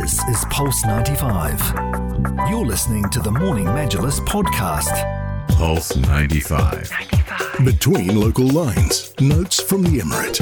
This is Pulse 95. You're listening to the Morning Majlis podcast. Pulse 95. Between local lines, notes from the Emirate.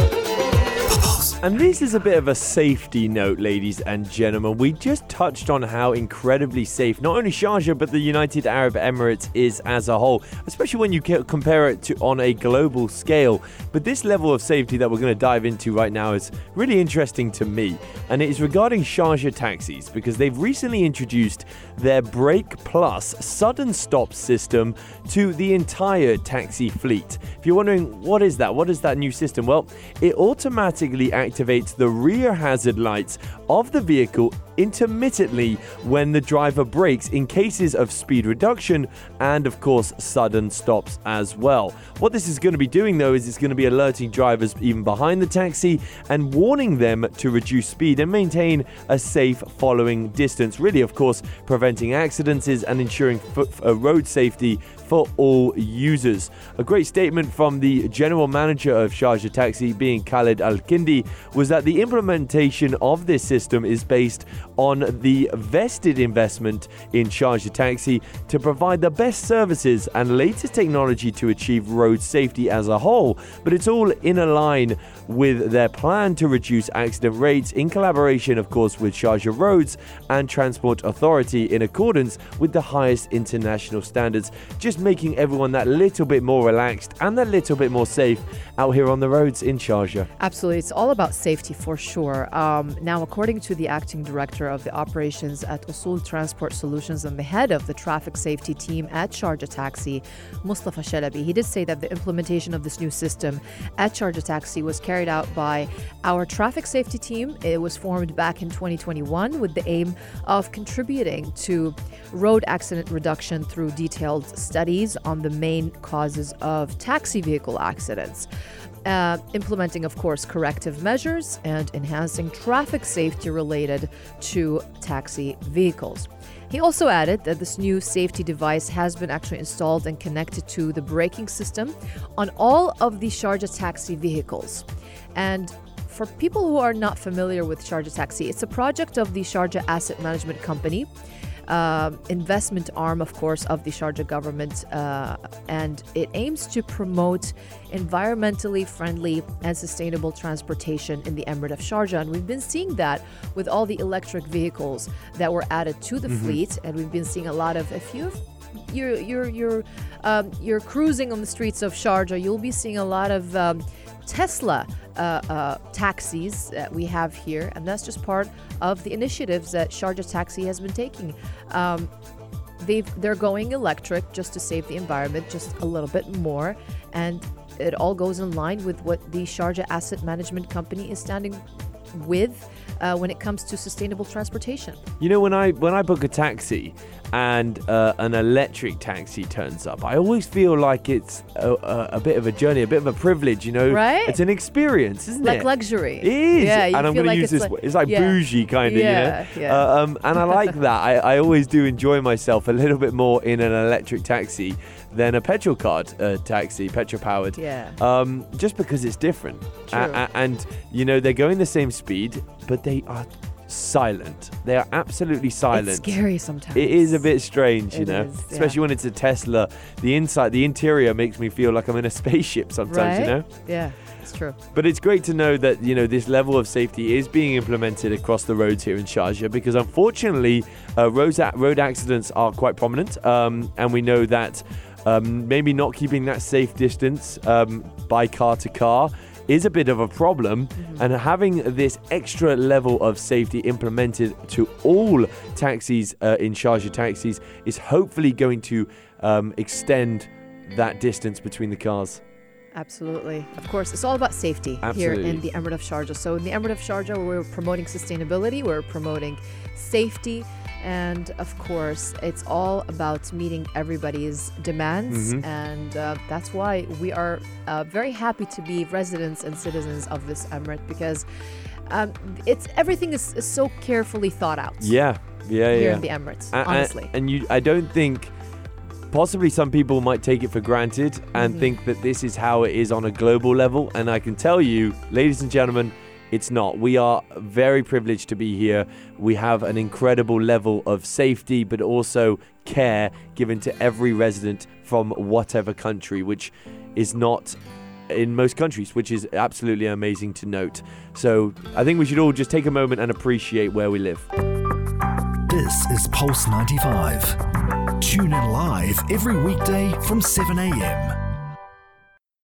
And this is a bit of a safety note, ladies and gentlemen. We just touched on how incredibly safe not only Sharjah but the United Arab Emirates is as a whole, especially when you compare it to on a global scale. But this level of safety that we're going to dive into right now is really interesting to me, and it is regarding Sharjah taxis because they've recently introduced their Brake Plus sudden stop system to the entire taxi fleet. If you're wondering what is that, what is that new system? Well, it automatically activates activates the rear hazard lights of the vehicle intermittently when the driver brakes in cases of speed reduction and, of course, sudden stops as well. What this is going to be doing though is it's going to be alerting drivers even behind the taxi and warning them to reduce speed and maintain a safe following distance. Really, of course, preventing accidents and ensuring uh, road safety for all users. A great statement from the general manager of Sharjah Taxi, being Khalid Al Kindi, was that the implementation of this system is based on the vested investment in Sharjah Taxi to provide the best services and latest technology to achieve road safety as a whole. But it's all in a line with their plan to reduce accident rates in collaboration, of course, with Sharjah Roads and Transport Authority in accordance with the highest international standards, just making everyone that little bit more relaxed and that little bit more safe out here on the roads in Sharjah. Absolutely. It's all about safety for sure. Um, now, according to the acting director of the operations at Usul Transport Solutions and the head of the traffic safety team at Sharjah Taxi, Mustafa Shalabi, he did say that the implementation of this new system at Sharjah Taxi was carried out by our traffic safety team. It was formed back in 2021 with the aim of contributing to road accident reduction through detailed studies on the main causes of taxi vehicle accidents uh, implementing, of course, corrective measures and enhancing traffic safety related to taxi vehicles. He also added that this new safety device has been actually installed and connected to the braking system on all of the Sharjah taxi vehicles. And for people who are not familiar with Sharjah Taxi, it's a project of the Sharjah Asset Management Company uh, investment arm, of course, of the Sharjah government, uh, and it aims to promote environmentally friendly and sustainable transportation in the Emirate of Sharjah. And we've been seeing that with all the electric vehicles that were added to the mm-hmm. fleet, and we've been seeing a lot of if you you're you're you're um, you're cruising on the streets of Sharjah, you'll be seeing a lot of um, Tesla uh, uh, taxis that we have here, and that's just part of the initiatives that Sharjah Taxi has been taking. Um, they they're going electric just to save the environment just a little bit more, and it all goes in line with what the Sharjah Asset Management Company is standing with uh, when it comes to sustainable transportation. You know, when I when I book a taxi and uh, an electric taxi turns up, I always feel like it's a, a, a, bit of a journey, a bit of a privilege. You know, right? It's an experience, isn't like it? Like luxury. It is. Yeah, and I'm going to use this. Like, it's like yeah. bougie kind of. Yeah, you know? yeah. Uh, um, and I like that. I, I always do enjoy myself a little bit more in an electric taxi than a petrol card uh, taxi, petrol powered. Yeah. Um, just because it's different. True. A- a- and, you know, they're going the same speed, but they are silent. They are absolutely silent. It's scary sometimes. It is a bit strange, you it know, is, yeah. especially when it's a Tesla. The inside, the interior makes me feel like I'm in a spaceship sometimes, right? you know? Yeah. It's true. But it's great to know that you know this level of safety is being implemented across the roads here in Sharjah because unfortunately, uh, road, road accidents are quite prominent, um, and we know that um, maybe not keeping that safe distance um, by car to car is a bit of a problem. Mm-hmm. And having this extra level of safety implemented to all taxis uh, in Sharjah taxis is hopefully going to um, extend that distance between the cars. Absolutely. Of course, it's all about safety Absolutely. here in the Emirate of Sharjah. So, in the Emirate of Sharjah, we're promoting sustainability, we're promoting safety, and of course, it's all about meeting everybody's demands. Mm-hmm. And uh, that's why we are uh, very happy to be residents and citizens of this emirate because um, it's everything is, is, so carefully thought out. Yeah, yeah, here yeah. in the Emirates, and, honestly. And, and you, I don't think possibly some people might take it for granted and mm-hmm. think that this is how it is on a global level. And I can tell you, ladies and gentlemen, It's not. We are very privileged to be here. We have an incredible level of safety, but also care given to every resident from whatever country, which is not in most countries, which is absolutely amazing to note. So I think we should all just take a moment and appreciate where we live. This is Pulse 95. Tune in live every weekday from 7 a.m.